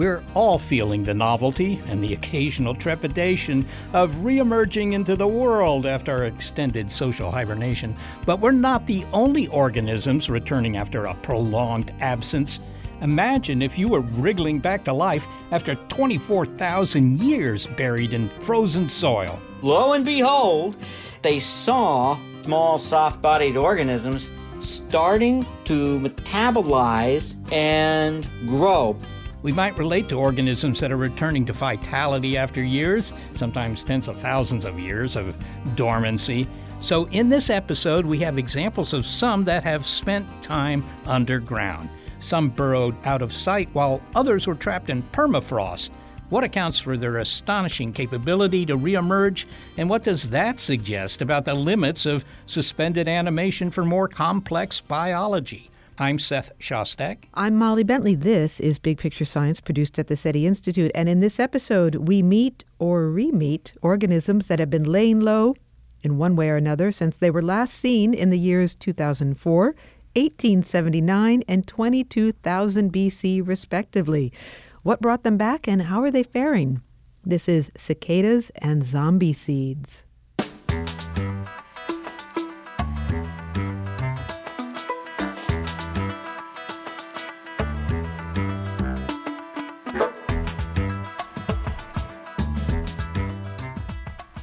We're all feeling the novelty and the occasional trepidation of reemerging into the world after extended social hibernation. But we're not the only organisms returning after a prolonged absence. Imagine if you were wriggling back to life after 24,000 years buried in frozen soil. Lo and behold, they saw small soft bodied organisms starting to metabolize and grow. We might relate to organisms that are returning to vitality after years, sometimes tens of thousands of years of dormancy. So, in this episode, we have examples of some that have spent time underground. Some burrowed out of sight, while others were trapped in permafrost. What accounts for their astonishing capability to reemerge, and what does that suggest about the limits of suspended animation for more complex biology? I'm Seth Shostak. I'm Molly Bentley. This is Big Picture Science produced at the SETI Institute. And in this episode, we meet or re meet organisms that have been laying low in one way or another since they were last seen in the years 2004, 1879, and 22,000 BC, respectively. What brought them back and how are they faring? This is Cicadas and Zombie Seeds.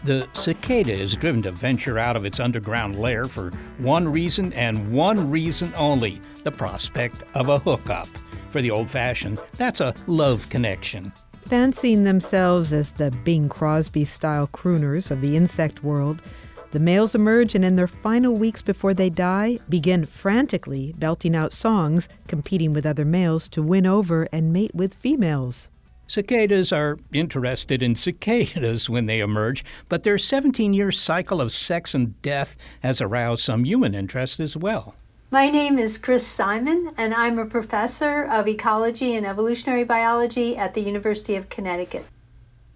The cicada is driven to venture out of its underground lair for one reason and one reason only the prospect of a hookup. For the old fashioned, that's a love connection. Fancying themselves as the Bing Crosby style crooners of the insect world, the males emerge and in their final weeks before they die begin frantically belting out songs, competing with other males to win over and mate with females. Cicadas are interested in cicadas when they emerge, but their 17 year cycle of sex and death has aroused some human interest as well. My name is Chris Simon, and I'm a professor of ecology and evolutionary biology at the University of Connecticut.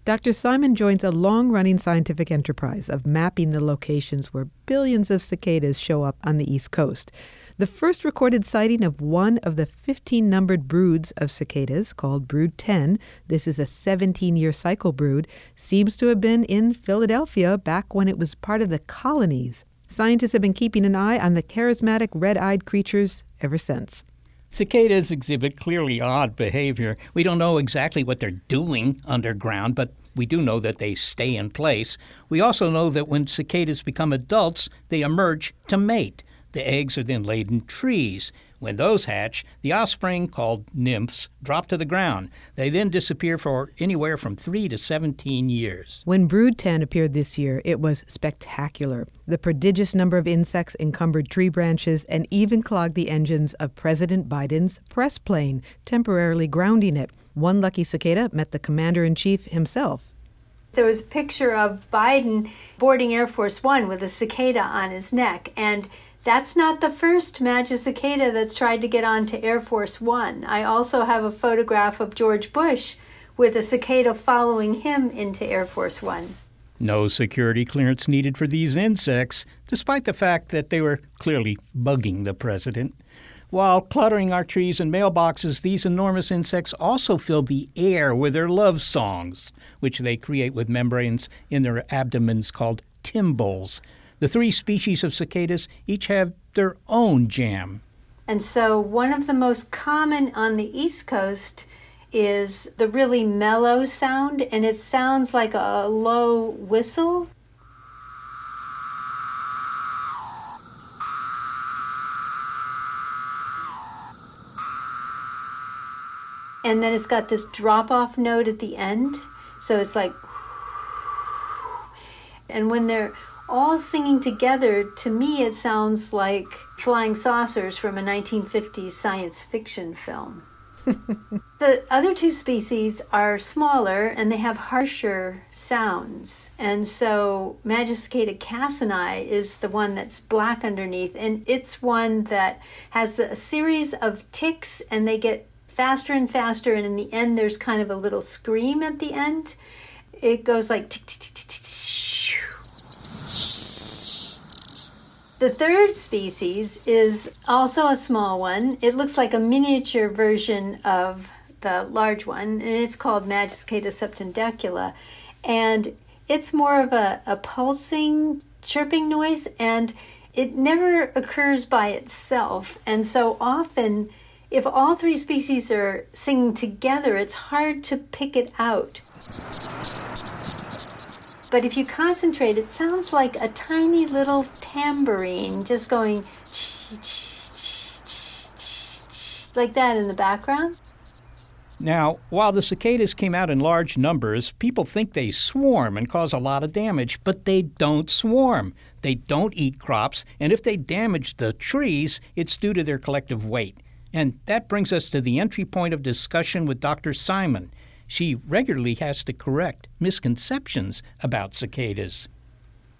Dr. Simon joins a long running scientific enterprise of mapping the locations where billions of cicadas show up on the East Coast. The first recorded sighting of one of the 15 numbered broods of cicadas, called Brood 10, this is a 17 year cycle brood, seems to have been in Philadelphia back when it was part of the colonies. Scientists have been keeping an eye on the charismatic red eyed creatures ever since. Cicadas exhibit clearly odd behavior. We don't know exactly what they're doing underground, but we do know that they stay in place. We also know that when cicadas become adults, they emerge to mate. The eggs are then laid in trees. When those hatch, the offspring, called nymphs, drop to the ground. They then disappear for anywhere from 3 to 17 years. When Brood 10 appeared this year, it was spectacular. The prodigious number of insects encumbered tree branches and even clogged the engines of President Biden's press plane, temporarily grounding it. One lucky cicada met the commander in chief himself. There was a picture of Biden boarding Air Force One with a cicada on his neck, and that's not the first Magicicada that's tried to get onto Air Force One. I also have a photograph of George Bush with a cicada following him into Air Force One. No security clearance needed for these insects, despite the fact that they were clearly bugging the president. While cluttering our trees and mailboxes, these enormous insects also fill the air with their love songs, which they create with membranes in their abdomens called tymbals. The three species of cicadas each have their own jam. And so, one of the most common on the East Coast is the really mellow sound, and it sounds like a low whistle. And then it's got this drop off note at the end. So it's like, and when they're all singing together, to me, it sounds like flying saucers from a 1950s science fiction film. the other two species are smaller and they have harsher sounds. And so Magicicada cassini is the one that's black underneath, and it's one that has a series of ticks and they get faster and faster, and in the end, there's kind of a little scream at the end. It goes like tick, tick, tick, tick, tick, The third species is also a small one. It looks like a miniature version of the large one, and it's called Magicicada septendecula. And it's more of a, a pulsing, chirping noise, and it never occurs by itself. And so often, if all three species are singing together, it's hard to pick it out. But if you concentrate, it sounds like a tiny little tambourine just going like that in the background. Now, while the cicadas came out in large numbers, people think they swarm and cause a lot of damage, but they don't swarm. They don't eat crops, and if they damage the trees, it's due to their collective weight. And that brings us to the entry point of discussion with Dr. Simon she regularly has to correct misconceptions about cicadas.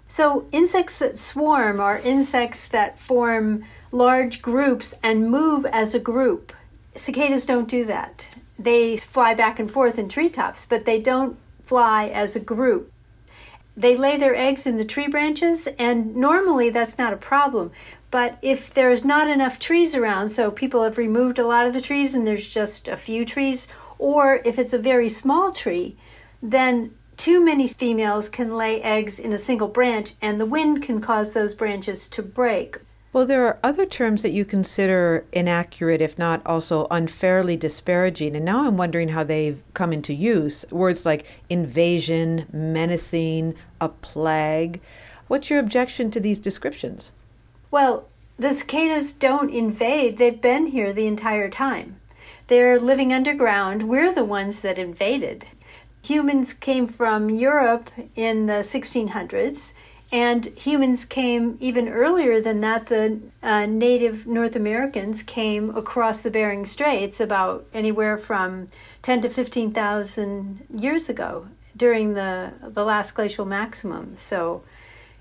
So, insects that swarm are insects that form large groups and move as a group. Cicadas don't do that. They fly back and forth in treetops, but they don't fly as a group. They lay their eggs in the tree branches, and normally that's not a problem. But if there's not enough trees around, so people have removed a lot of the trees and there's just a few trees, or if it's a very small tree, then too many females can lay eggs in a single branch and the wind can cause those branches to break. Well, there are other terms that you consider inaccurate, if not also unfairly disparaging. And now I'm wondering how they've come into use. Words like invasion, menacing, a plague. What's your objection to these descriptions? Well, the cicadas don't invade, they've been here the entire time. They're living underground. We're the ones that invaded. Humans came from Europe in the 1600s, and humans came even earlier than that. The uh, native North Americans came across the Bering Straits about anywhere from 10 to 15,000 years ago during the, the last glacial maximum. So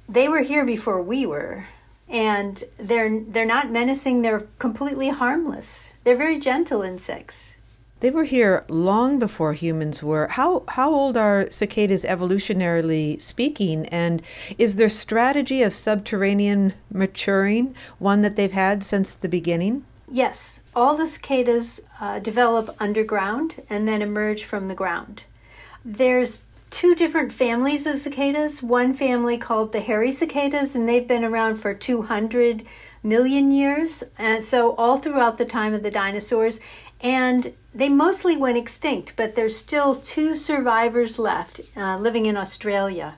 they were here before we were and they're they're not menacing they're completely harmless they're very gentle insects. They were here long before humans were. How how old are cicadas evolutionarily speaking? And is their strategy of subterranean maturing one that they've had since the beginning? Yes. All the cicadas uh, develop underground and then emerge from the ground. There's two different families of cicadas. One family called the hairy cicadas, and they've been around for 200 million years, and so all throughout the time of the dinosaurs. And they mostly went extinct, but there's still two survivors left uh, living in Australia.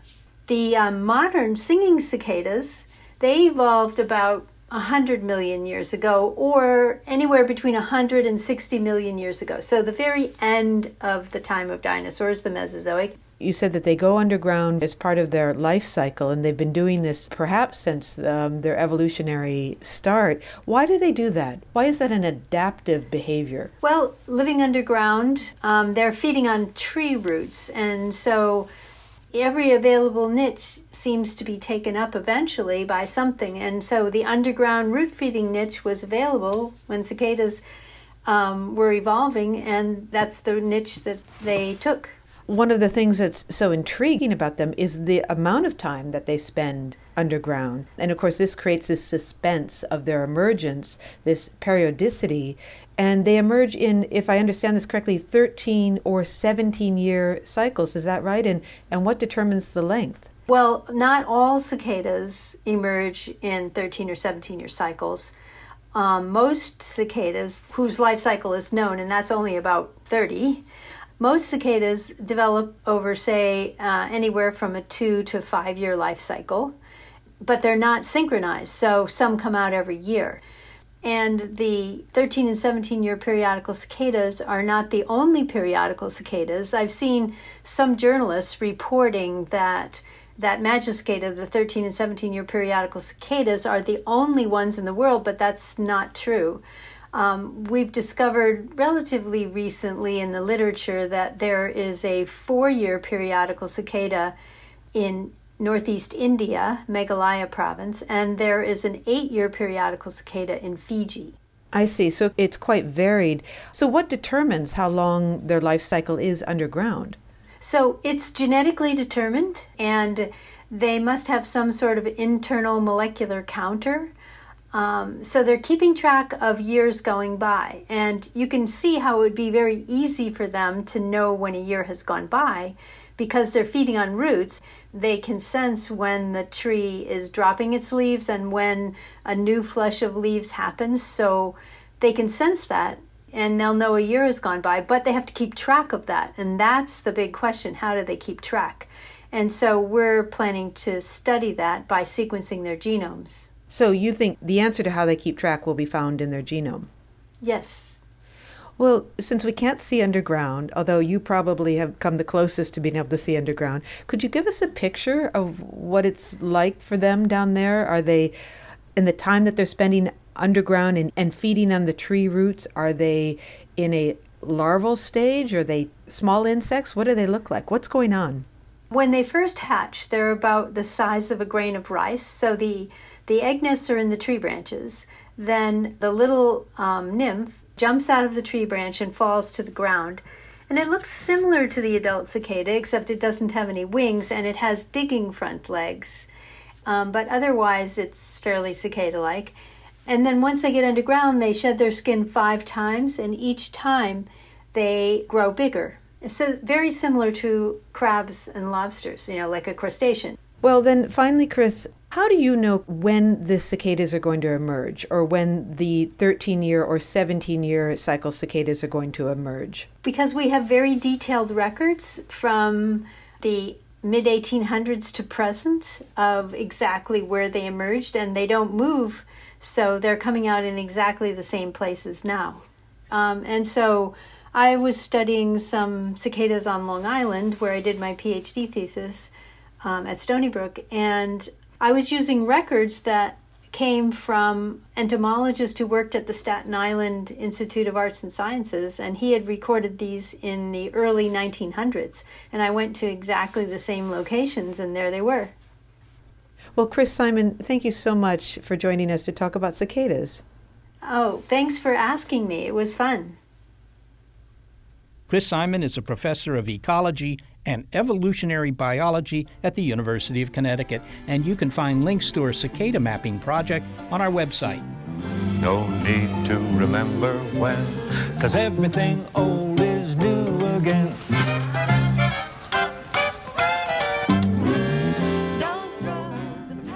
The um, modern singing cicadas, they evolved about 100 million years ago, or anywhere between 100 and 60 million years ago. So, the very end of the time of dinosaurs, the Mesozoic. You said that they go underground as part of their life cycle, and they've been doing this perhaps since um, their evolutionary start. Why do they do that? Why is that an adaptive behavior? Well, living underground, um, they're feeding on tree roots, and so every available niche seems to be taken up eventually by something. And so the underground root feeding niche was available when cicadas um, were evolving, and that's the niche that they took. One of the things that's so intriguing about them is the amount of time that they spend underground. And of course, this creates this suspense of their emergence, this periodicity. And they emerge in, if I understand this correctly, 13 or 17 year cycles. Is that right? And, and what determines the length? Well, not all cicadas emerge in 13 or 17 year cycles. Um, most cicadas, whose life cycle is known, and that's only about 30, most cicadas develop over, say, uh, anywhere from a two to five year life cycle, but they're not synchronized, so some come out every year. And the 13 and 17 year periodical cicadas are not the only periodical cicadas. I've seen some journalists reporting that that Magicicada, the 13 and 17 year periodical cicadas, are the only ones in the world, but that's not true. Um, we've discovered relatively recently in the literature that there is a four year periodical cicada in northeast India, Meghalaya province, and there is an eight year periodical cicada in Fiji. I see. So it's quite varied. So, what determines how long their life cycle is underground? So it's genetically determined, and they must have some sort of internal molecular counter. Um, so they're keeping track of years going by, and you can see how it would be very easy for them to know when a year has gone by because they're feeding on roots. They can sense when the tree is dropping its leaves and when a new flush of leaves happens. So they can sense that and they'll know a year has gone by, but they have to keep track of that. And that's the big question how do they keep track? And so we're planning to study that by sequencing their genomes. So you think the answer to how they keep track will be found in their genome? Yes. Well, since we can't see underground, although you probably have come the closest to being able to see underground, could you give us a picture of what it's like for them down there? Are they, in the time that they're spending underground and, and feeding on the tree roots? Are they in a larval stage? Are they small insects? What do they look like? What's going on? When they first hatch, they're about the size of a grain of rice. So the, the egg nests are in the tree branches. Then the little um, nymph jumps out of the tree branch and falls to the ground. And it looks similar to the adult cicada, except it doesn't have any wings and it has digging front legs. Um, but otherwise, it's fairly cicada like. And then once they get underground, they shed their skin five times, and each time they grow bigger. So very similar to crabs and lobsters, you know, like a crustacean. Well, then finally, Chris, how do you know when the cicadas are going to emerge or when the 13 year or 17 year cycle cicadas are going to emerge? Because we have very detailed records from the mid 1800s to present of exactly where they emerged, and they don't move so they're coming out in exactly the same places now. Um, and so I was studying some cicadas on Long Island where I did my PhD thesis um, at Stony Brook, and I was using records that came from entomologist who worked at the Staten Island Institute of Arts and Sciences, and he had recorded these in the early 1900s. And I went to exactly the same locations, and there they were. Well, Chris Simon, thank you so much for joining us to talk about cicadas. Oh, thanks for asking me. It was fun. Chris Simon is a professor of ecology and evolutionary biology at the University of Connecticut, and you can find links to our cicada mapping project on our website. No need to remember when, cause everything old is new again.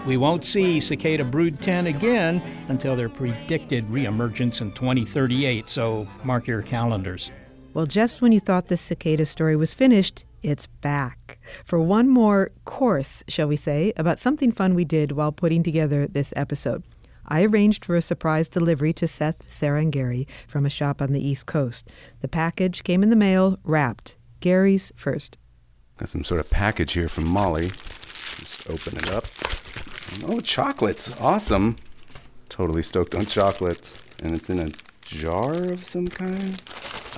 We won't see cicada brood 10 again until their predicted reemergence in 2038, so mark your calendars. Well, just when you thought this cicada story was finished, it's back for one more course, shall we say, about something fun we did while putting together this episode. I arranged for a surprise delivery to Seth, Sarah, and Gary from a shop on the East Coast. The package came in the mail wrapped. Gary's first. Got some sort of package here from Molly. Just open it up. Oh, chocolates. Awesome. Totally stoked on chocolates. And it's in a jar of some kind.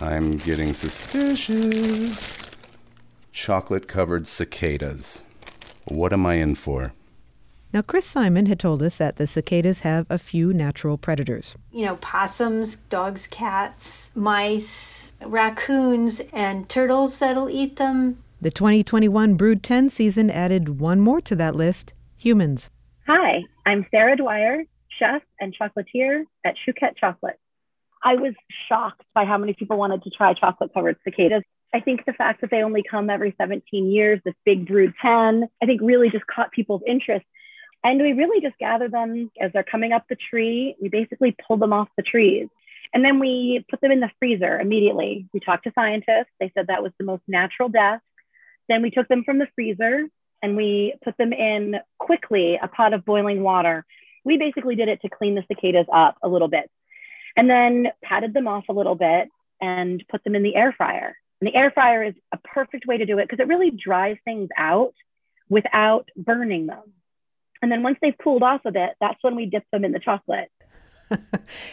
I'm getting suspicious. Chocolate covered cicadas. What am I in for? Now, Chris Simon had told us that the cicadas have a few natural predators. You know, possums, dogs, cats, mice, raccoons, and turtles that'll eat them. The 2021 Brood 10 season added one more to that list humans. Hi, I'm Sarah Dwyer, chef and chocolatier at Chouquette Chocolate. I was shocked by how many people wanted to try chocolate covered cicadas. I think the fact that they only come every 17 years, this big brood 10, I think really just caught people's interest. And we really just gather them as they're coming up the tree. We basically pull them off the trees. And then we put them in the freezer immediately. We talked to scientists. They said that was the most natural death. Then we took them from the freezer and we put them in quickly a pot of boiling water. We basically did it to clean the cicadas up a little bit and then patted them off a little bit and put them in the air fryer. And the air fryer is a perfect way to do it because it really dries things out without burning them. And then once they've cooled off a bit, that's when we dip them in the chocolate.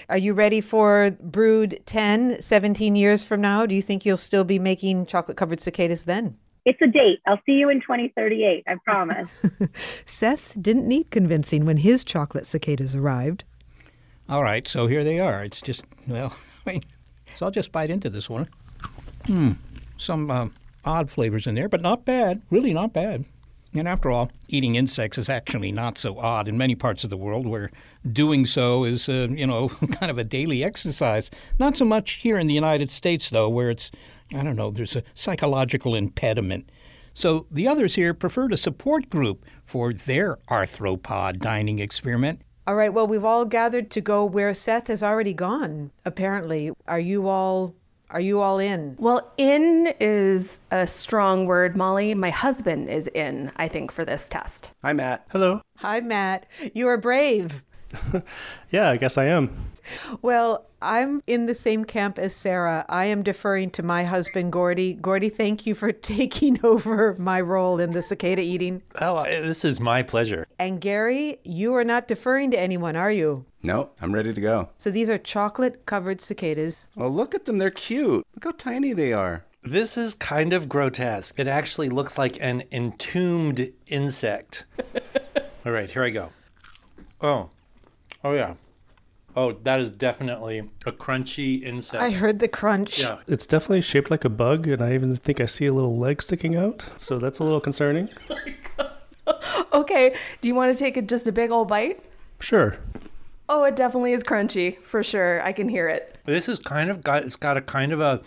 Are you ready for Brood 10, 17 years from now? Do you think you'll still be making chocolate covered cicadas then? It's a date. I'll see you in 2038, I promise. Seth didn't need convincing when his chocolate cicadas arrived. All right, so here they are. It's just, well, I mean, so I'll just bite into this one. Hmm, some uh, odd flavors in there, but not bad. Really not bad. And after all, eating insects is actually not so odd in many parts of the world where doing so is, uh, you know, kind of a daily exercise. Not so much here in the United States, though, where it's, I don't know, there's a psychological impediment. So the others here preferred a support group for their arthropod dining experiment. All right, well, we've all gathered to go where Seth has already gone, apparently. Are you all are you all in? Well, in is a strong word, Molly. My husband is in, I think, for this test. Hi, Matt. Hello. Hi, Matt. You are brave. yeah, I guess I am. Well, I'm in the same camp as Sarah. I am deferring to my husband, Gordy. Gordy, thank you for taking over my role in the cicada eating. Oh, this is my pleasure. And Gary, you are not deferring to anyone, are you? No, I'm ready to go. So these are chocolate covered cicadas. Well, look at them. They're cute. Look how tiny they are. This is kind of grotesque. It actually looks like an entombed insect. All right, here I go. Oh, oh yeah. Oh, that is definitely a crunchy insect. I heard the crunch. Yeah. It's definitely shaped like a bug, and I even think I see a little leg sticking out. So that's a little concerning. Oh okay, do you want to take a, just a big old bite? Sure. Oh, it definitely is crunchy for sure. I can hear it. This is kind of got it's got a kind of a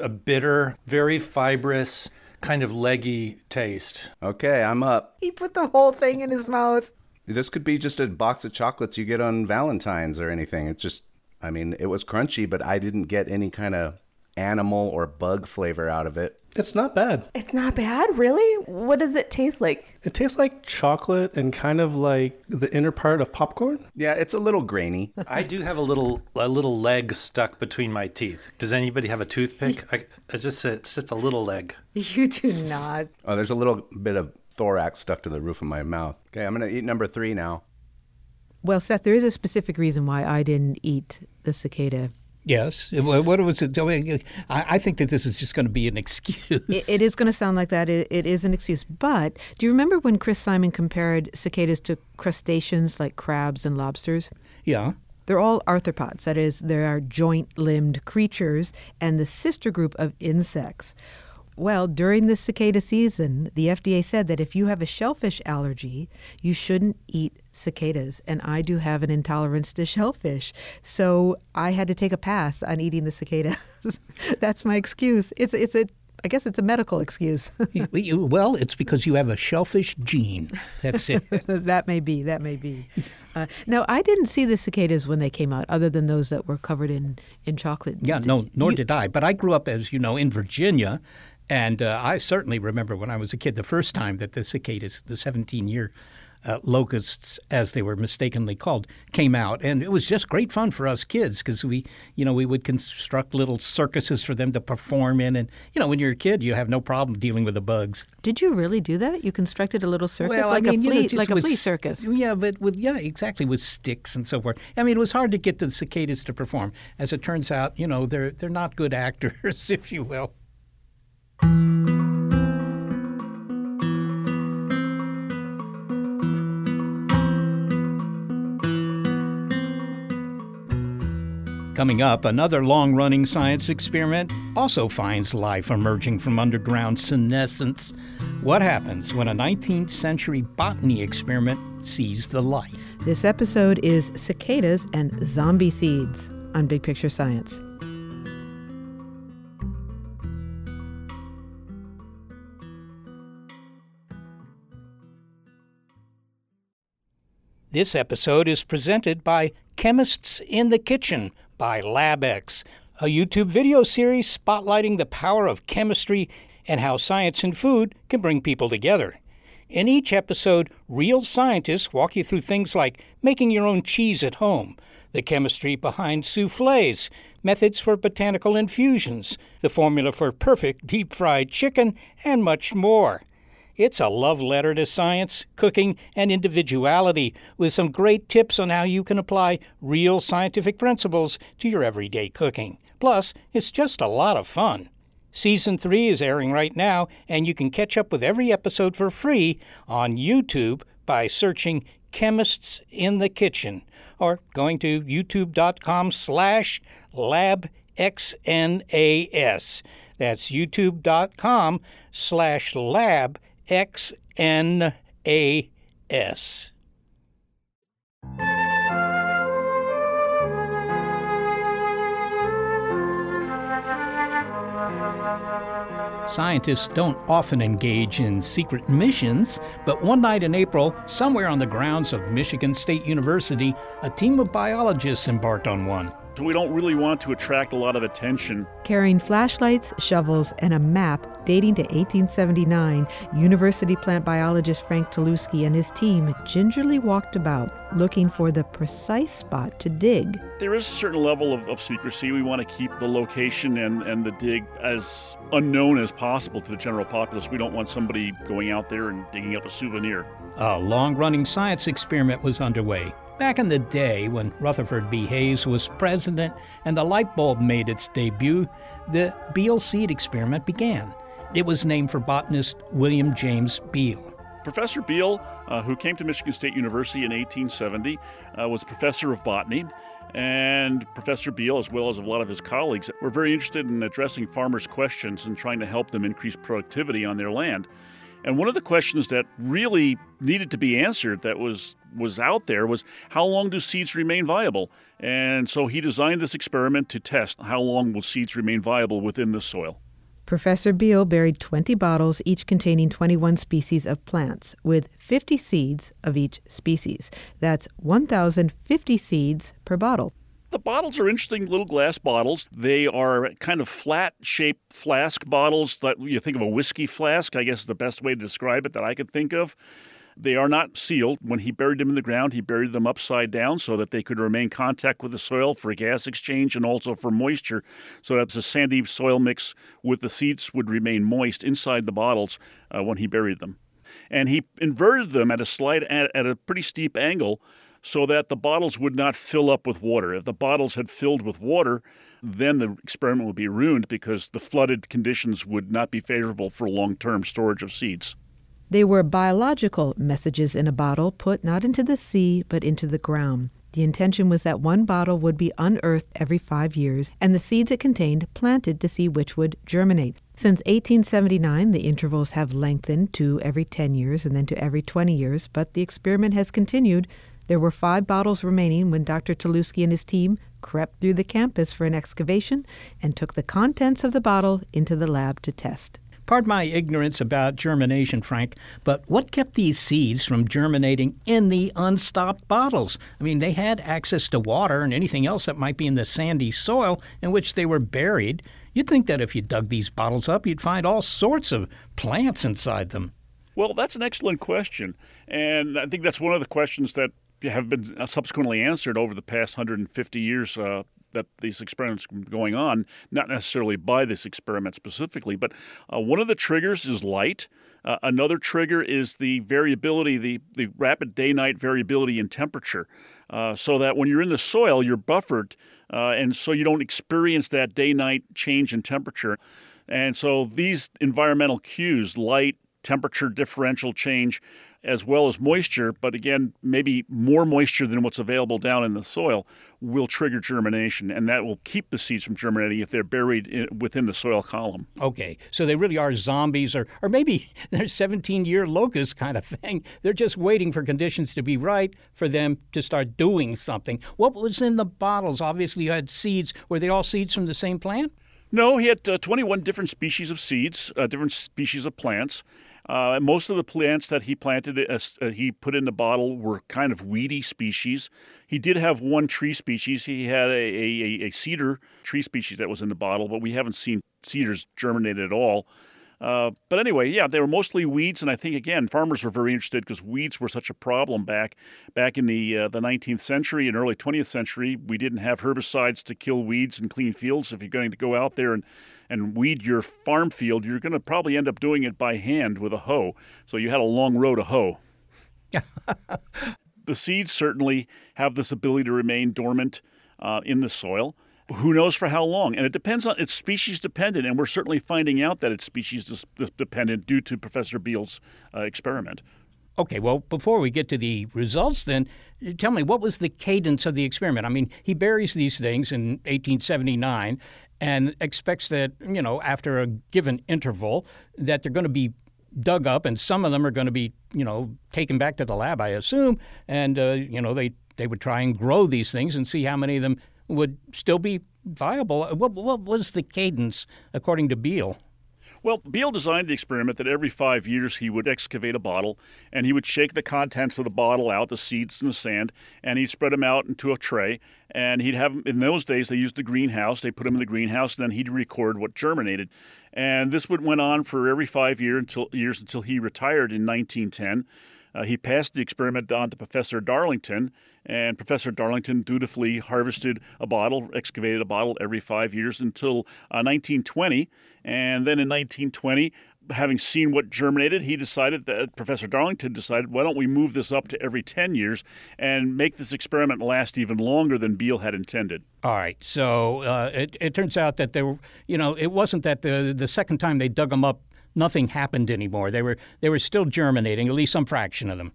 a bitter, very fibrous, kind of leggy taste. Okay, I'm up. He put the whole thing in his mouth. This could be just a box of chocolates you get on Valentine's or anything. It's just, I mean, it was crunchy, but I didn't get any kind of animal or bug flavor out of it. It's not bad. It's not bad, really? What does it taste like? It tastes like chocolate and kind of like the inner part of popcorn. Yeah, it's a little grainy. I do have a little a little leg stuck between my teeth. Does anybody have a toothpick? I, I just it's just a little leg. You do not. Oh, there's a little bit of thorax stuck to the roof of my mouth. Okay, I'm gonna eat number three now. Well, Seth, there is a specific reason why I didn't eat the cicada. Yes. What was it? I think that this is just going to be an excuse. It, it is going to sound like that. It, it is an excuse. But do you remember when Chris Simon compared cicadas to crustaceans like crabs and lobsters? Yeah. They're all arthropods. That is, they are joint limbed creatures and the sister group of insects. Well, during the cicada season, the FDA said that if you have a shellfish allergy, you shouldn't eat cicadas. And I do have an intolerance to shellfish. So I had to take a pass on eating the cicadas. That's my excuse. It's, it's a I guess it's a medical excuse. well, it's because you have a shellfish gene. That's it. that may be. That may be. Uh, now, I didn't see the cicadas when they came out, other than those that were covered in, in chocolate. Yeah, no, nor you, did I. But I grew up, as you know, in Virginia, and uh, I certainly remember when I was a kid the first time that the cicadas, the 17 year uh, locusts, as they were mistakenly called, came out, and it was just great fun for us kids because we, you know, we would construct little circuses for them to perform in, and you know, when you're a kid, you have no problem dealing with the bugs. Did you really do that? You constructed a little circus, well, like I mean, a flea, you know, like a flea circus. Yeah, but with yeah, exactly with sticks and so forth. I mean, it was hard to get the cicadas to perform. As it turns out, you know, they're they're not good actors, if you will. Coming up, another long running science experiment also finds life emerging from underground senescence. What happens when a 19th century botany experiment sees the light? This episode is Cicadas and Zombie Seeds on Big Picture Science. This episode is presented by Chemists in the Kitchen by LabX, a YouTube video series spotlighting the power of chemistry and how science and food can bring people together. In each episode, real scientists walk you through things like making your own cheese at home, the chemistry behind souffles, methods for botanical infusions, the formula for perfect deep fried chicken, and much more. It's a love letter to science, cooking, and individuality with some great tips on how you can apply real scientific principles to your everyday cooking. Plus, it's just a lot of fun. Season 3 is airing right now, and you can catch up with every episode for free on YouTube by searching Chemists in the Kitchen or going to youtube.com slash labxnas. That's youtube.com slash lab XNAS. Scientists don't often engage in secret missions, but one night in April, somewhere on the grounds of Michigan State University, a team of biologists embarked on one. So we don't really want to attract a lot of attention. Carrying flashlights, shovels, and a map dating to 1879, university plant biologist Frank Telewski and his team gingerly walked about looking for the precise spot to dig. There is a certain level of, of secrecy. We want to keep the location and, and the dig as unknown as possible to the general populace. We don't want somebody going out there and digging up a souvenir. A long running science experiment was underway. Back in the day, when Rutherford B. Hayes was president and the light bulb made its debut, the Beal seed experiment began. It was named for botanist William James Beal. Professor Beal, uh, who came to Michigan State University in 1870, uh, was professor of botany. And Professor Beal, as well as a lot of his colleagues, were very interested in addressing farmers' questions and trying to help them increase productivity on their land. And one of the questions that really needed to be answered that was was out there was how long do seeds remain viable? And so he designed this experiment to test how long will seeds remain viable within the soil. Professor Beal buried 20 bottles, each containing 21 species of plants, with 50 seeds of each species. That's 1,050 seeds per bottle. The bottles are interesting little glass bottles. They are kind of flat shaped flask bottles that you think of a whiskey flask, I guess is the best way to describe it that I could think of. They are not sealed. When he buried them in the ground, he buried them upside down so that they could remain contact with the soil for gas exchange and also for moisture, so that the sandy soil mix with the seeds would remain moist inside the bottles uh, when he buried them. And he inverted them at a slight at, at a pretty steep angle so that the bottles would not fill up with water. If the bottles had filled with water, then the experiment would be ruined because the flooded conditions would not be favorable for long term storage of seeds. They were biological messages in a bottle put not into the sea but into the ground. The intention was that one bottle would be unearthed every five years and the seeds it contained planted to see which would germinate. Since 1879, the intervals have lengthened to every 10 years and then to every 20 years, but the experiment has continued there were five bottles remaining when Dr. Telewski and his team crept through the campus for an excavation and took the contents of the bottle into the lab to test. Pardon my ignorance about germination, Frank, but what kept these seeds from germinating in the unstopped bottles? I mean, they had access to water and anything else that might be in the sandy soil in which they were buried. You'd think that if you dug these bottles up, you'd find all sorts of plants inside them. Well, that's an excellent question. And I think that's one of the questions that have been uh, subsequently answered over the past 150 years uh, that these experiments going on, not necessarily by this experiment specifically, but uh, one of the triggers is light. Uh, another trigger is the variability, the, the rapid day night variability in temperature, uh, so that when you're in the soil, you're buffered, uh, and so you don't experience that day night change in temperature. And so these environmental cues, light, temperature differential change, as well as moisture, but again, maybe more moisture than what's available down in the soil will trigger germination, and that will keep the seeds from germinating if they're buried in, within the soil column. Okay, so they really are zombies, or, or maybe they're 17 year locusts kind of thing. They're just waiting for conditions to be right for them to start doing something. What was in the bottles? Obviously, you had seeds. Were they all seeds from the same plant? No, he had uh, 21 different species of seeds, uh, different species of plants. Uh, most of the plants that he planted, uh, uh, he put in the bottle, were kind of weedy species. He did have one tree species. He had a, a, a cedar tree species that was in the bottle, but we haven't seen cedars germinate at all. Uh, but anyway, yeah, they were mostly weeds, and I think again, farmers were very interested because weeds were such a problem back back in the uh, the 19th century and early 20th century. We didn't have herbicides to kill weeds and clean fields. If you're going to go out there and and weed your farm field, you're going to probably end up doing it by hand with a hoe. So you had a long row to hoe. the seeds certainly have this ability to remain dormant uh, in the soil. Who knows for how long? And it depends on it's species dependent, and we're certainly finding out that it's species dependent due to Professor Beal's uh, experiment. Okay, well, before we get to the results, then tell me what was the cadence of the experiment? I mean, he buries these things in 1879 and expects that you know after a given interval that they're going to be dug up, and some of them are going to be you know taken back to the lab, I assume, and uh, you know they they would try and grow these things and see how many of them would still be viable. What, what was the cadence according to Beal? Well, Beal designed the experiment that every five years he would excavate a bottle and he would shake the contents of the bottle out, the seeds and the sand, and he'd spread them out into a tray. And he'd have, in those days, they used the greenhouse. They put them in the greenhouse, and then he'd record what germinated. And this would went on for every five year until, years until he retired in 1910. Uh, he passed the experiment on to Professor Darlington, and Professor Darlington dutifully harvested a bottle, excavated a bottle every five years until uh, 1920. And then in 1920, having seen what germinated, he decided that Professor Darlington decided, why don't we move this up to every 10 years and make this experiment last even longer than Beal had intended. All right. So uh, it, it turns out that there, you know, it wasn't that the the second time they dug them up nothing happened anymore. They were they were still germinating, at least some fraction of them.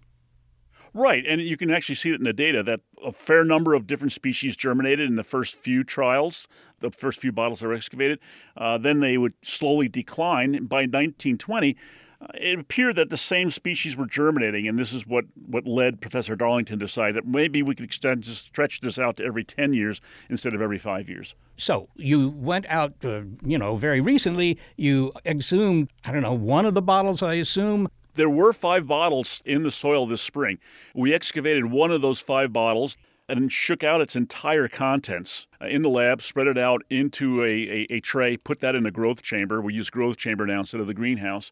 Right, and you can actually see it in the data that a fair number of different species germinated in the first few trials, the first few bottles were excavated. Uh, then they would slowly decline. By 1920, uh, it appeared that the same species were germinating, and this is what, what led Professor Darlington to decide that maybe we could extend stretch this out to every 10 years instead of every five years. So you went out, uh, you know, very recently. You exhumed, I don't know, one of the bottles, I assume. There were five bottles in the soil this spring. We excavated one of those five bottles and shook out its entire contents uh, in the lab, spread it out into a, a, a, tray, put that in a growth chamber. We use growth chamber now instead of the greenhouse.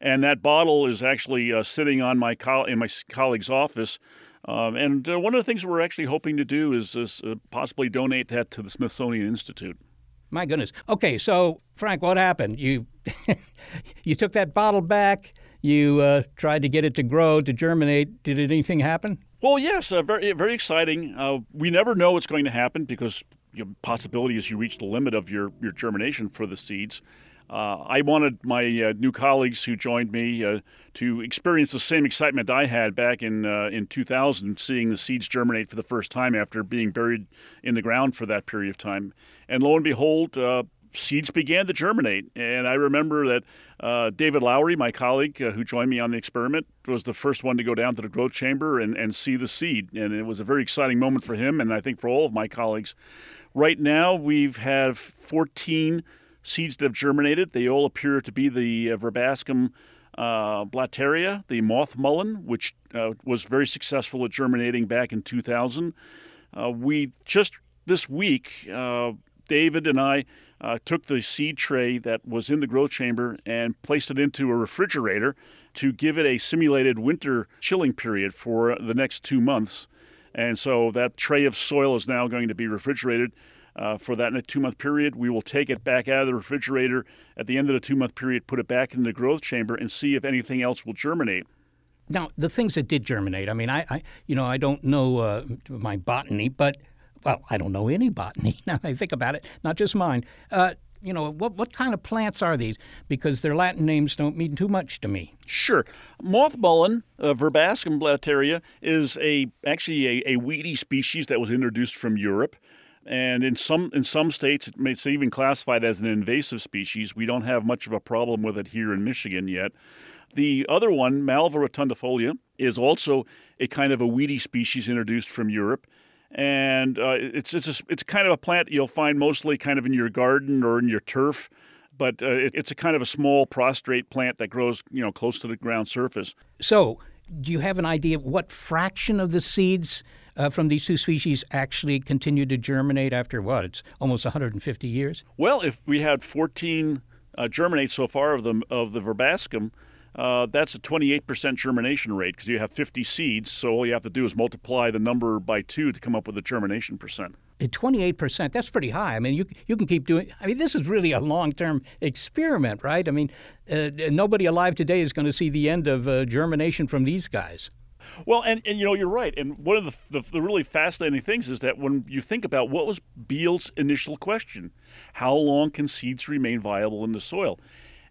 And that bottle is actually uh, sitting on my co- in my colleague's office um, and uh, one of the things we're actually hoping to do is, is uh, possibly donate that to the Smithsonian Institute. My goodness. Okay, so Frank, what happened? You you took that bottle back. You uh, tried to get it to grow, to germinate. Did anything happen? Well, yes, uh, very very exciting. Uh, we never know what's going to happen because you know, possibility is you reach the limit of your, your germination for the seeds. Uh, I wanted my uh, new colleagues who joined me uh, to experience the same excitement I had back in uh, in 2000, seeing the seeds germinate for the first time after being buried in the ground for that period of time. And lo and behold, uh, seeds began to germinate. And I remember that uh, David Lowry, my colleague who joined me on the experiment, was the first one to go down to the growth chamber and, and see the seed. And it was a very exciting moment for him, and I think for all of my colleagues. Right now, we've had 14 seeds that have germinated. They all appear to be the uh, Verbascum uh, blattaria, the moth mullein, which uh, was very successful at germinating back in 2000. Uh, we just this week, uh, David and I uh, took the seed tray that was in the growth chamber and placed it into a refrigerator to give it a simulated winter chilling period for the next two months. And so that tray of soil is now going to be refrigerated uh, for that two month period. We will take it back out of the refrigerator at the end of the two month period, put it back in the growth chamber, and see if anything else will germinate. Now, the things that did germinate, I mean, I, I you know, I don't know uh, my botany, but well, I don't know any botany now I think about it, not just mine. Uh, You know, what, what kind of plants are these? Because their Latin names don't mean too much to me. Sure. Moth mullein, uh, Verbascum blattaria, is a actually a, a weedy species that was introduced from Europe. And in some in some states, it may, it's even classified as an invasive species. We don't have much of a problem with it here in Michigan yet. The other one, Malva rotundifolia, is also a kind of a weedy species introduced from Europe. And uh, it's, it's, a, it's kind of a plant you'll find mostly kind of in your garden or in your turf. But uh, it, it's a kind of a small prostrate plant that grows, you know, close to the ground surface. So, do you have an idea of what fraction of the seeds uh, from these two species actually continue to germinate after what? It's almost 150 years. Well, if we had 14 uh, germinate so far of the of the verbascum, uh, that's a 28% germination rate because you have 50 seeds. So all you have to do is multiply the number by two to come up with the germination percent. At 28%, that's pretty high. I mean, you, you can keep doing I mean, this is really a long term experiment, right? I mean, uh, nobody alive today is going to see the end of uh, germination from these guys. Well, and, and you know, you're right. And one of the, the, the, really fascinating things is that when you think about what was Beal's initial question, how long can seeds remain viable in the soil?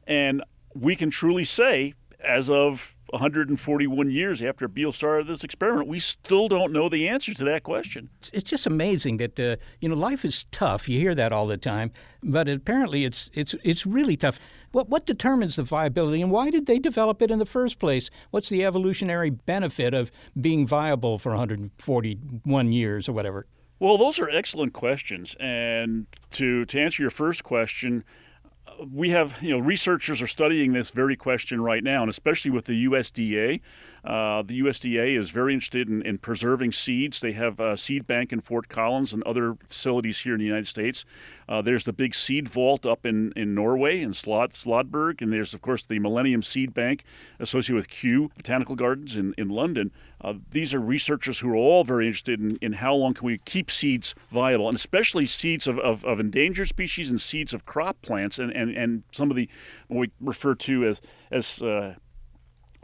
And we can truly say, as of 141 years after Beal started this experiment, we still don't know the answer to that question. It's just amazing that uh, you know life is tough. You hear that all the time, but apparently it's it's it's really tough. What what determines the viability, and why did they develop it in the first place? What's the evolutionary benefit of being viable for 141 years or whatever? Well, those are excellent questions, and to to answer your first question we have, you know, researchers are studying this very question right now, and especially with the USDA. Uh, the USDA is very interested in, in preserving seeds. They have a seed bank in Fort Collins and other facilities here in the United States. Uh, there's the big seed vault up in, in Norway, in Slod, Slodberg, and there's, of course, the Millennium Seed Bank associated with Kew Botanical Gardens in, in London. Uh, these are researchers who are all very interested in, in how long can we keep seeds viable, and especially seeds of, of, of endangered species and seeds of crop plants, and, and, and some of the what we refer to as, as uh,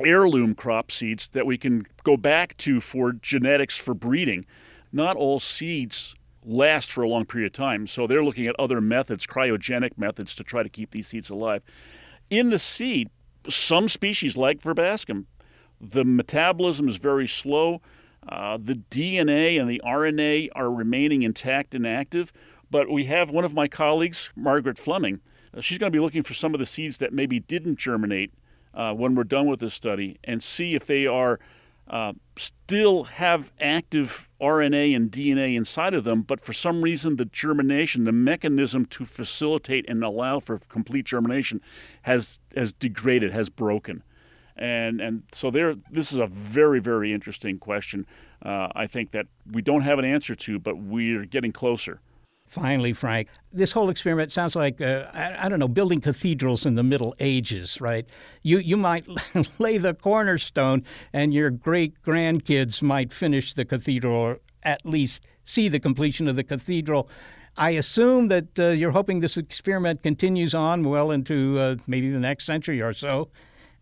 heirloom crop seeds that we can go back to for genetics for breeding. Not all seeds last for a long period of time, so they're looking at other methods, cryogenic methods, to try to keep these seeds alive. In the seed, some species like verbascum, the metabolism is very slow. Uh, the DNA and the RNA are remaining intact and active, but we have one of my colleagues, Margaret Fleming. Uh, she's going to be looking for some of the seeds that maybe didn't germinate uh, when we're done with this study and see if they are uh, still have active RNA and DNA inside of them, but for some reason the germination, the mechanism to facilitate and allow for complete germination, has has degraded, has broken, and and so there. This is a very very interesting question. Uh, I think that we don't have an answer to, but we're getting closer. Finally, Frank, this whole experiment sounds like uh, I, I, don't know building cathedrals in the Middle Ages, right? You you might lay the cornerstone, and your great grandkids might finish the cathedral, or at least see the completion of the cathedral. I assume that uh, you're hoping this experiment continues on well into uh, maybe the next century or so.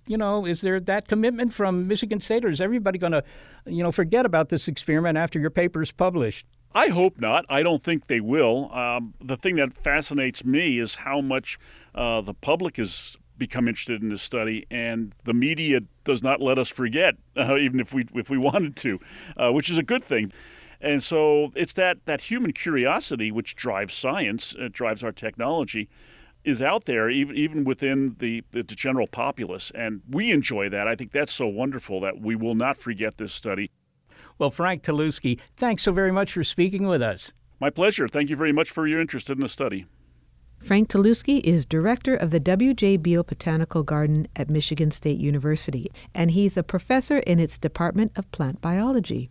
You know, is there that commitment from Michigan State, or is everybody going to, you know, forget about this experiment after your paper is published? I hope not. I don't think they will. Um, the thing that fascinates me is how much uh, the public has become interested in this study, and the media does not let us forget, uh, even if we if we wanted to, uh, which is a good thing. And so it's that that human curiosity which drives science, it drives our technology, is out there even even within the, the general populace, and we enjoy that. I think that's so wonderful that we will not forget this study. Well, Frank Telewski, thanks so very much for speaking with us. My pleasure. Thank you very much for your interest in the study. Frank Telewski is director of the W.J. Beal Botanical Garden at Michigan State University, and he's a professor in its Department of Plant Biology.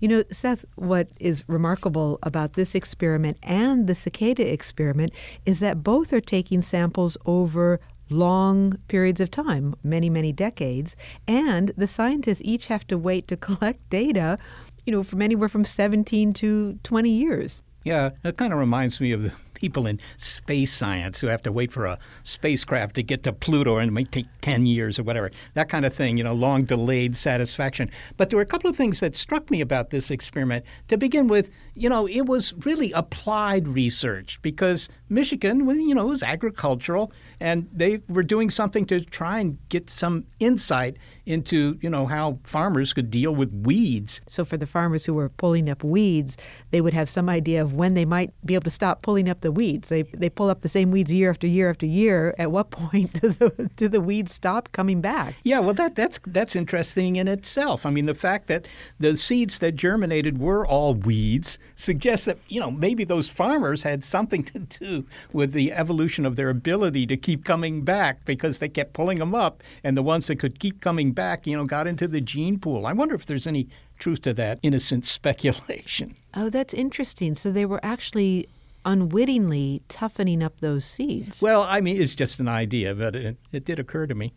You know, Seth, what is remarkable about this experiment and the cicada experiment is that both are taking samples over long periods of time, many, many decades. And the scientists each have to wait to collect data, you know, from anywhere from 17 to 20 years. Yeah, it kind of reminds me of the people in space science who have to wait for a spacecraft to get to Pluto and it might take 10 years or whatever. That kind of thing, you know, long delayed satisfaction. But there were a couple of things that struck me about this experiment. To begin with, you know, it was really applied research because Michigan, you know, was agricultural, and they were doing something to try and get some insight into, you know, how farmers could deal with weeds. So for the farmers who were pulling up weeds, they would have some idea of when they might be able to stop pulling up the weeds. They they pull up the same weeds year after year after year. At what point do the do the weeds stop coming back? Yeah, well, that that's that's interesting in itself. I mean, the fact that the seeds that germinated were all weeds suggests that you know maybe those farmers had something to do with the evolution of their ability to keep coming back because they kept pulling them up, and the ones that could keep coming back, you know, got into the gene pool. I wonder if there's any truth to that innocent speculation. Oh, that's interesting. So they were actually unwittingly toughening up those seeds. Well, I mean, it's just an idea, but it, it did occur to me.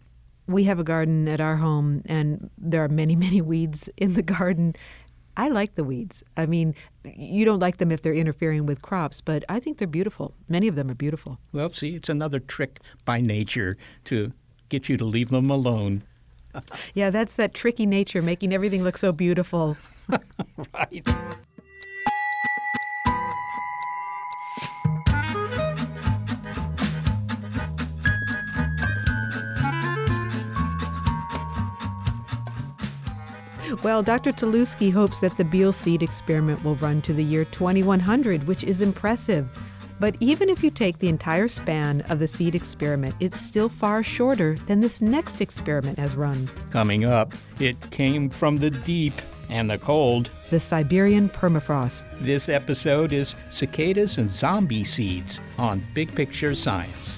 We have a garden at our home, and there are many, many weeds in the garden. I like the weeds. I mean, you don't like them if they're interfering with crops, but I think they're beautiful. Many of them are beautiful. Well, see, it's another trick by nature to get you to leave them alone. yeah, that's that tricky nature making everything look so beautiful. right. Well, Dr. Telewski hopes that the Beal seed experiment will run to the year 2100, which is impressive. But even if you take the entire span of the seed experiment, it's still far shorter than this next experiment has run. Coming up, it came from the deep and the cold. The Siberian permafrost. This episode is cicadas and zombie seeds on Big Picture Science.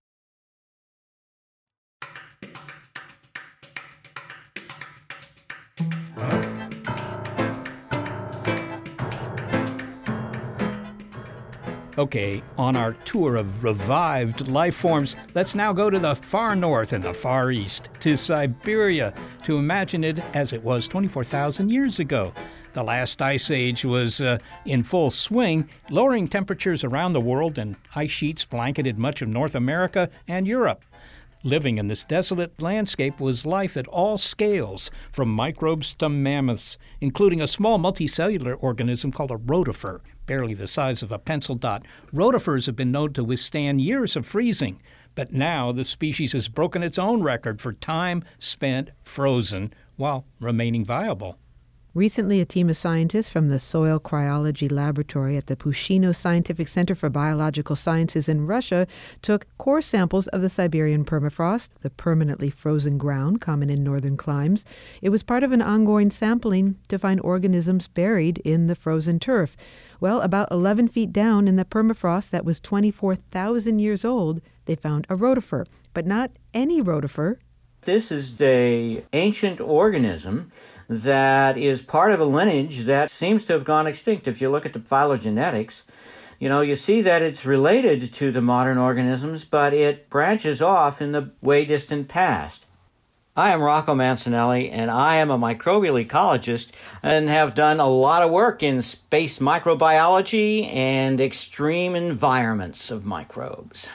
Okay, on our tour of revived life forms, let's now go to the far north and the far east, to Siberia, to imagine it as it was 24,000 years ago. The last ice age was uh, in full swing, lowering temperatures around the world, and ice sheets blanketed much of North America and Europe. Living in this desolate landscape was life at all scales, from microbes to mammoths, including a small multicellular organism called a rotifer, barely the size of a pencil dot. Rotifers have been known to withstand years of freezing, but now the species has broken its own record for time spent frozen while remaining viable. Recently, a team of scientists from the Soil Cryology Laboratory at the Pushchino Scientific Center for Biological Sciences in Russia took core samples of the Siberian permafrost, the permanently frozen ground common in northern climes. It was part of an ongoing sampling to find organisms buried in the frozen turf. Well, about 11 feet down in the permafrost that was 24,000 years old, they found a rotifer, but not any rotifer. This is a ancient organism that is part of a lineage that seems to have gone extinct. If you look at the phylogenetics, you know, you see that it's related to the modern organisms, but it branches off in the way distant past. I am Rocco Mancinelli, and I am a microbial ecologist and have done a lot of work in space microbiology and extreme environments of microbes.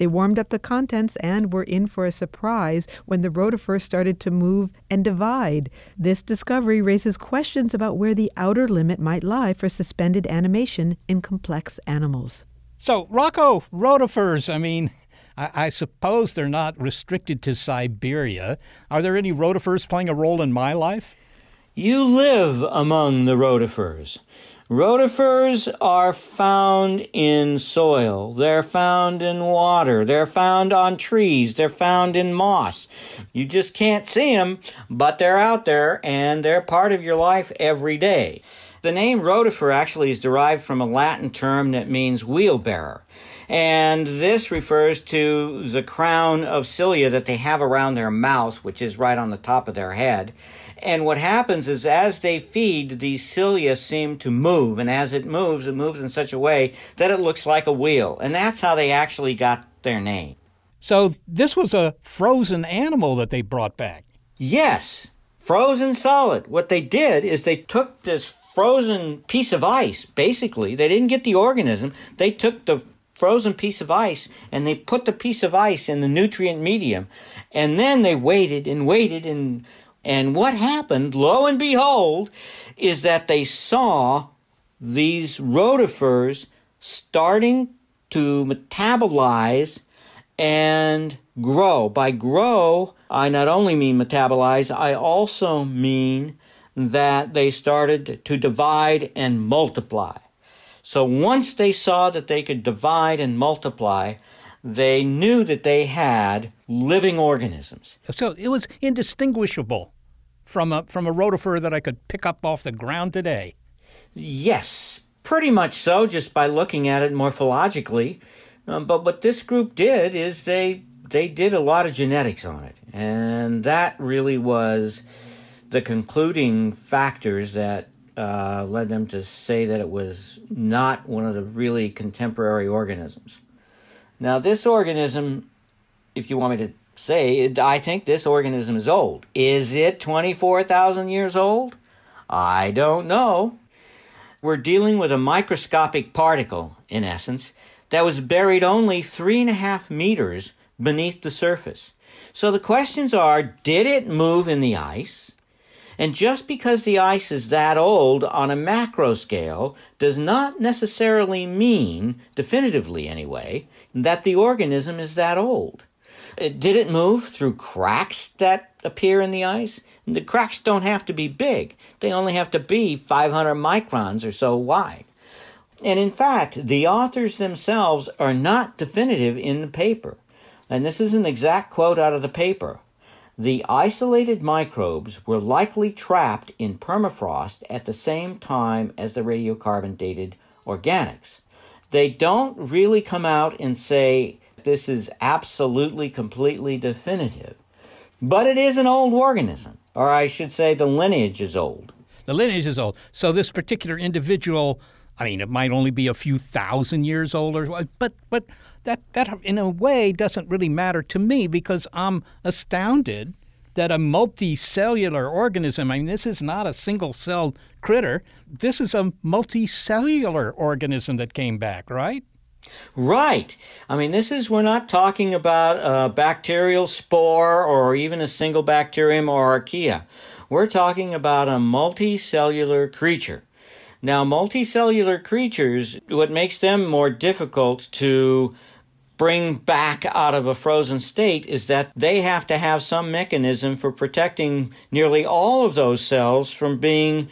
They warmed up the contents and were in for a surprise when the rotifer started to move and divide. This discovery raises questions about where the outer limit might lie for suspended animation in complex animals. So, Rocco, rotifers, I mean, I, I, suppose they're not restricted to Siberia. Are there any rotifers playing a role in my life? You live among the rotifers. Rotifers are found in soil. They're found in water. They're found on trees. They're found in moss. You just can't see them, but they're out there and they're part of your life every day. The name rotifer actually is derived from a Latin term that means wheelbearer. And this refers to the crown of cilia that they have around their mouth, which is right on the top of their head And what happens is as they feed, these cilia seem to move. And as it moves, it moves in such a way that it looks like a wheel. And that's how they actually got their name. So this was a frozen animal that they brought back. Yes, frozen solid. What they did is they took this frozen piece of ice, basically. They didn't get the organism. They took the frozen piece of ice and they put the piece of ice in the nutrient medium. And then they waited and waited and and what happened, lo and behold, is that they saw these rotifers starting to metabolize and grow. By grow, I not only mean metabolize, I also mean that they started to divide and multiply. So once they saw that they could divide and multiply, they knew that they had living organisms. So it was indistinguishable from a from a rotifer that I could pick up off the ground today. Yes, pretty much so, just by looking at it morphologically. Um, but what this group did is they they did a lot of genetics on it, and that really was the concluding factors that uh, led them to say that it was not one of the really contemporary organisms. Now, this organism, if you want me to say, it, I think this organism is old. Is it 24,000 years old? I don't know. We're dealing with a microscopic particle, in essence, that was buried only three and a half meters beneath the surface. So the questions are did it move in the ice? And just because the ice is that old on a macro scale does not necessarily mean, definitively anyway, that the organism is that old. Uh, did it move through cracks that appear in the ice? The cracks don't have to be big, they only have to be 500 microns or so wide. And in fact, the authors themselves are not definitive in the paper. And this is an exact quote out of the paper. The isolated microbes were likely trapped in permafrost at the same time as the radiocarbon dated organics. They don't really come out and say this is absolutely, completely definitive, but it is an old organism, or I should say the lineage is old. The lineage is old. So this particular individual, I mean, it might only be a few thousand years old, or but but that that in a way doesn't really matter to me because I'm astounded that a multicellular organism, I mean, this is not a single celled critter, this is a multicellular organism that came back, right? Right. I mean, this is, we're not talking about a bacterial spore or even a single bacterium or archaea. We're talking about a multicellular creature. Now, multicellular creatures, what makes them more difficult to bring back out of a frozen state is that they have to have some mechanism for protecting nearly all of those cells from being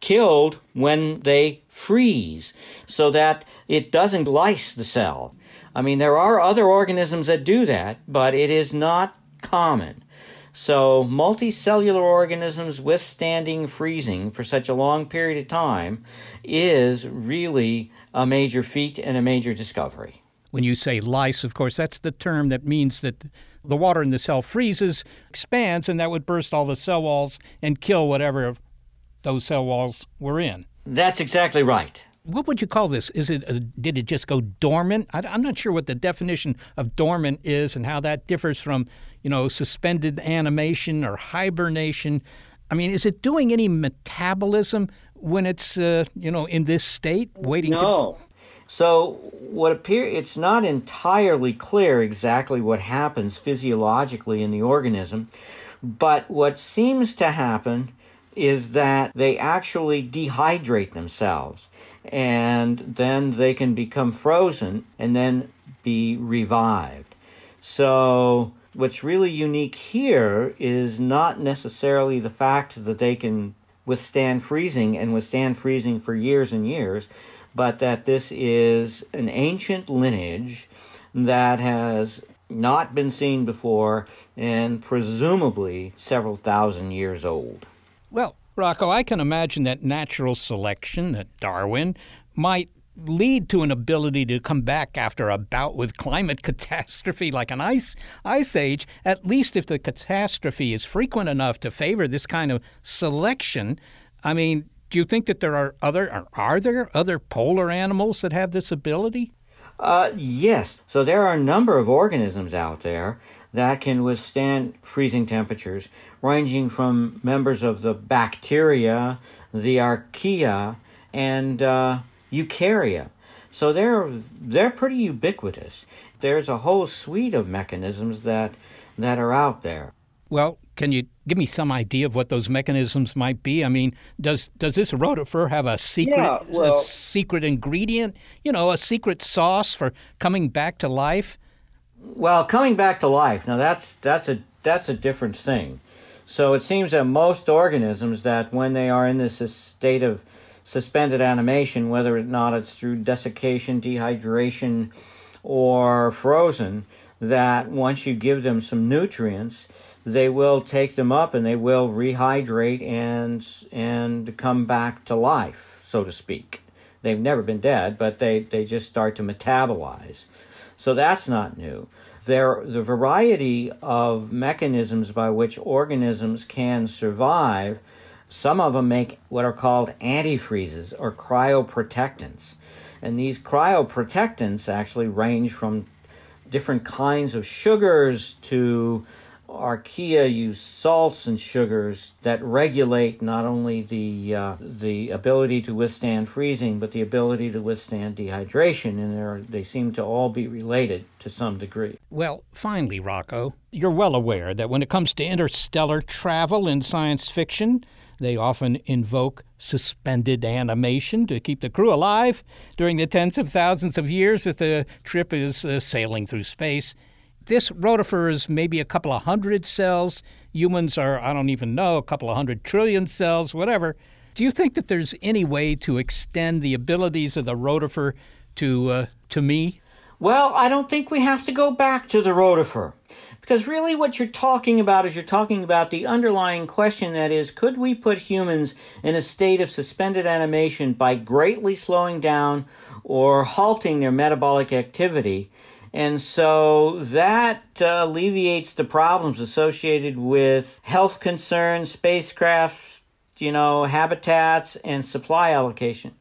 killed when they freeze so that it doesn't lyse the cell. I mean, there are other organisms that do that, but it is not common. So, multicellular organisms withstanding freezing for such a long period of time is really a major feat and a major discovery. When you say lice, of course, that's the term that means that the water in the cell freezes, expands, and that would burst all the cell walls and kill whatever those cell walls were in. That's exactly right. What would you call this? Is it a, did it just go dormant? I, I'm not sure what the definition of dormant is and how that differs from you know suspended animation or hibernation. I mean, is it doing any metabolism when it's uh, you know in this state, waiting? No. To... So what appear it's not entirely clear exactly what happens physiologically in the organism, but what seems to happen is that they actually dehydrate themselves and then they can become frozen and then be revived. So, what's really unique here is not necessarily the fact that they can withstand freezing and withstand freezing for years and years, but that this is an ancient lineage that has not been seen before and presumably several thousand years old. Well, Rocco, I can imagine that natural selection, that Darwin, might lead to an ability to come back after a bout with climate catastrophe like an ice ice age at least if the catastrophe is frequent enough to favor this kind of selection. I mean do you think that there are other are, are there other polar animals that have this ability? Uh, yes. So there are a number of organisms out there that can withstand freezing temperatures ranging from members of the bacteria the archaea and uh, eukarya. So they're they're pretty ubiquitous. There's a whole suite of mechanisms that that are out there. Well, can you give me some idea of what those mechanisms might be? I mean, does does this rotifer have a secret Yeah, well- a secret ingredient? You know, a secret sauce for coming back to life? Well, coming back to life. Now that's that's a that's a different thing. So it seems that most organisms that when they are in this state of suspended animation, whether or not it's through desiccation, dehydration, or frozen, that once you give them some nutrients, they will take them up and they will rehydrate and and come back to life, so to speak. They've never been dead, but they, they just start to metabolize. So that's not new. There, the variety of mechanisms by which organisms can survive, some of them make what are called antifreezes or cryoprotectants. And these cryoprotectants actually range from different kinds of sugars to archaea use salts and sugars that regulate not only the uh, the ability to withstand freezing but the ability to withstand dehydration and they're- seem to all be related to some degree. Well, finally, Rocco, you're well aware that when it comes to interstellar travel in science fiction, they often invoke suspended animation to keep the crew alive during the tens of thousands of years that the trip is uh, sailing through space. This rotifer is maybe a couple of hundred cells. Humans are, I don't even know, a couple of hundred trillion cells, whatever. Do you think that there's any way to extend the abilities of the rotifer to uh, to me? Well, I don't think we have to go back to the rotifer. Because really, what you're talking about is you're talking about the underlying question that is could we put humans in a state of suspended animation by greatly slowing down or halting their metabolic activity? And so that uh, alleviates the problems associated with health concerns, spacecraft, you know, habitats, and supply allocation.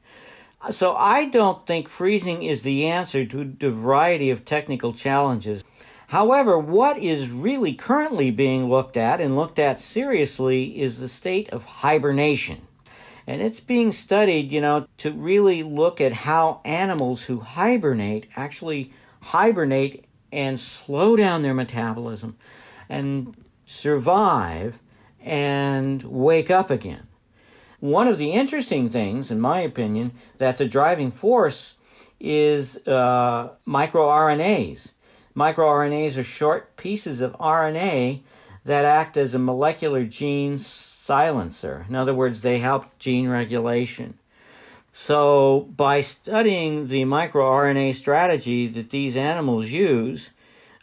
So I don't think freezing is the answer to the variety of technical challenges. However, what is really currently being looked at and looked at seriously is the state of hibernation. And it's being studied, you know, to really look at how animals who hibernate actually hibernate and slow down their metabolism and survive and wake up again. One of the interesting things, in my opinion, that's a driving force is uh, microRNAs. MicroRNAs are short pieces of RNA that act as a molecular gene silencer. In other words, they help gene regulation. So, by studying the microRNA strategy that these animals use,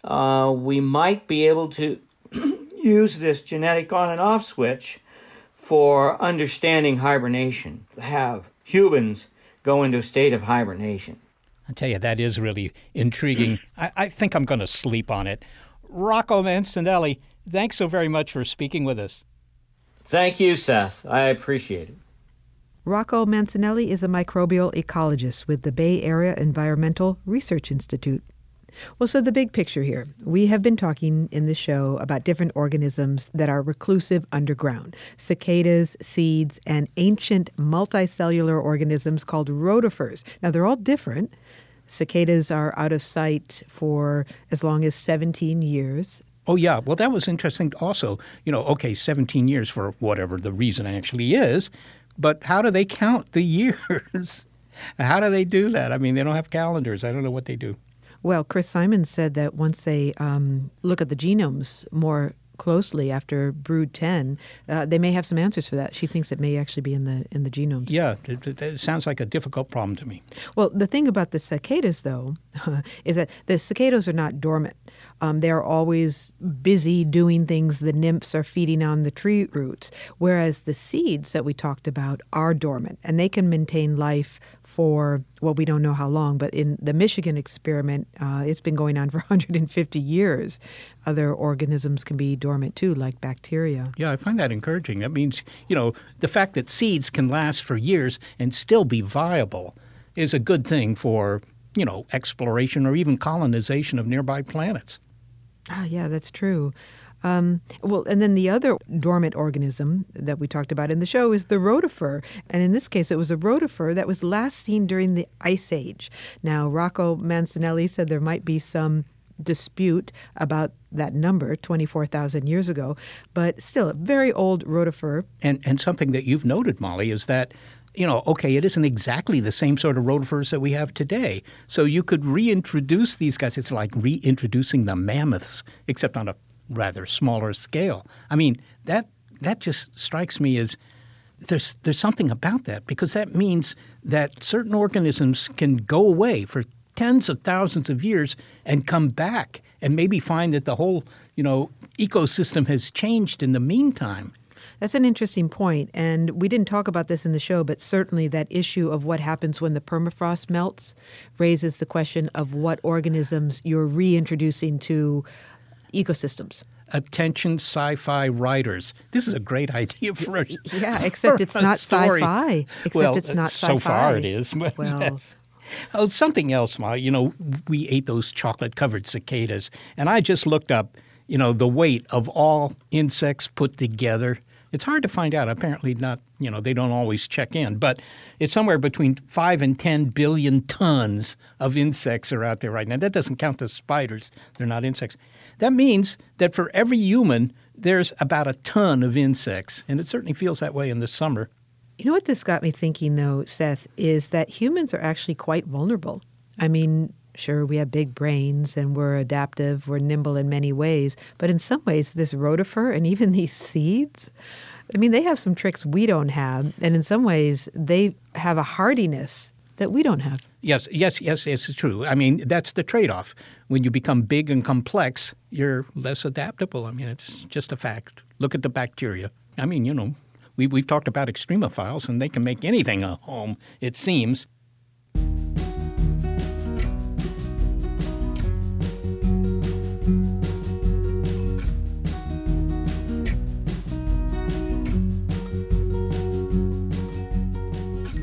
uh, we might be able to use this genetic on and off switch for understanding hibernation, have humans go into a state of hibernation. I tell you, that is really intriguing. I, I think I'm going to sleep on it. Rocco Mancinelli, thanks so very much for speaking with us. Thank you, Seth. I appreciate it. Rocco Mancinelli is a microbial ecologist with the Bay Area Environmental Research Institute. Well, so the big picture here. We have been talking in the show about different organisms that are reclusive underground cicadas, seeds, and ancient multicellular organisms called rotifers. Now, they're all different. Cicadas are out of sight for as long as 17 years. Oh, yeah. Well, that was interesting also. You know, okay, 17 years for whatever the reason actually is, but how do they count the years? how do they do that? I mean, they don't have calendars. I don't know what they do. Well, Chris Simon said that once they um, look at the genomes more closely after Brood 10, uh, they may have some answers for that. She thinks it may actually be in the in the genome. Yeah, it, it sounds like a difficult problem to me. Well, the thing about the cicadas, though, is that the cicadas are not dormant. Um, they're always busy doing things. The nymphs are feeding on the tree roots, whereas the seeds that we talked about are dormant, and they can maintain life for well, we don't know how long, but in the Michigan experiment, uh, it's been going on for 150 years. Other organisms can be dormant too, like bacteria. Yeah, I find that encouraging. That means, you know, the fact that seeds can last for years and still be viable is a good thing for, you know, exploration or even colonization of nearby planets. Ah, yeah, that's true. Um, well, and then the other dormant organism that we talked about in the show is the rotifer. And in this case, it was a rotifer that was last seen during the Ice Age. Now, Rocco Mancinelli said there might be some dispute about that number 24,000 years ago, but still a very old rotifer. And, and something that you've noted, Molly, is that you know, okay, it isn't exactly the same sort of rotifers that we have today. So you could reintroduce these guys. It's like reintroducing the mammoths, except on a rather smaller scale. I mean, that that just strikes me as there's there's something about that because that means that certain organisms can go away for tens of thousands of years and come back and maybe find that the whole, you know, ecosystem has changed in the meantime. That's an interesting point, and we didn't talk about this in the show, but certainly that issue of what happens when the permafrost melts raises the question of what organisms you're reintroducing to ecosystems. Attention, sci-fi writers! This is a great idea for a yeah. Except it's not story. sci-fi. Except well, it's uh, not so sci-fi. So far it is. Well, yes. Oh, something else, Ma. You know, we ate those chocolate-covered cicadas, and I just looked up. You know, the weight of all insects put together. It's hard to find out. Apparently, not. You know, they don't always check in, but it's somewhere between five and ten billion tons of insects are out there right now. That doesn't count the spiders; they're not insects. That means that for every human, there's about a ton of insects, and it certainly feels that way in the summer. You know what this got me thinking, though, Seth, is that humans are actually quite vulnerable. I mean, sure, we have big brains and we're adaptive, we're nimble in many ways, but in some ways, this rotifer and even these seeds, I mean, they have some tricks we don't have, and in some ways, they have a hardiness that we don't have. Yes, yes, yes, it's true. I mean, that's the trade off. When you become big and complex, you're less adaptable. I mean, it's just a fact. Look at the bacteria. I mean, you know, we, we've talked about extremophiles, and they can make anything a home, it seems.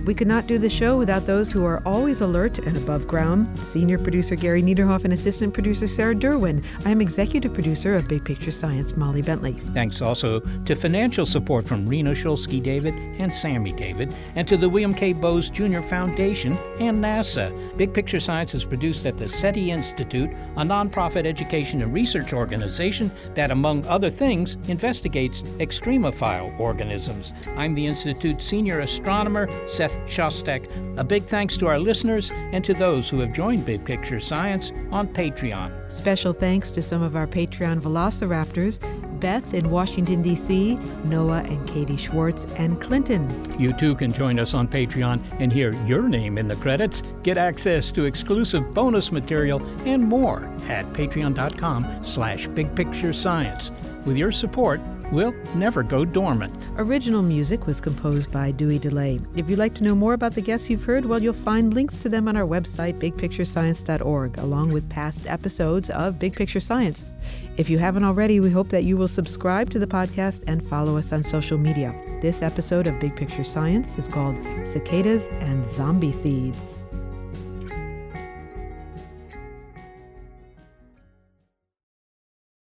We could not do the show without those who are always alert and above ground. Senior producer Gary Niederhoff and assistant producer Sarah Dwyer. I am executive producer of Big Picture Science, Molly Bentley. Thanks also to financial support from Rena Shulsky David and Sammy David, and to the William K. Bowes Jr. Foundation and NASA. Big Picture Science is produced at the SETI Institute, a nonprofit education and research organization that, among other things, investigates extremophile organisms. I'm the Institute's senior astronomer, Seth Shostak. A big thanks to our listeners and to those who have joined Big Picture Science on Patreon. Special thanks to some of our Patreon velociraptors Beth in Washington, D.C., Noah and Katie Schwartz, and Clinton. You too can join us on Patreon and hear your name in the credits, get access to exclusive bonus material, and more at patreon.com slash bigpicturescience. With your support, we'll never go dormant. Original music was composed by Dewey Dellay. If you'd like to know more about the guests you've heard, well, you'll find links to them on our website, bigpicturescience.org, along with past episodes of Big Picture Science. If you haven't already, we hope that you will subscribe to the podcast and follow us on social media. This episode of Big Picture Science is called Cicadas and Zombie Seeds.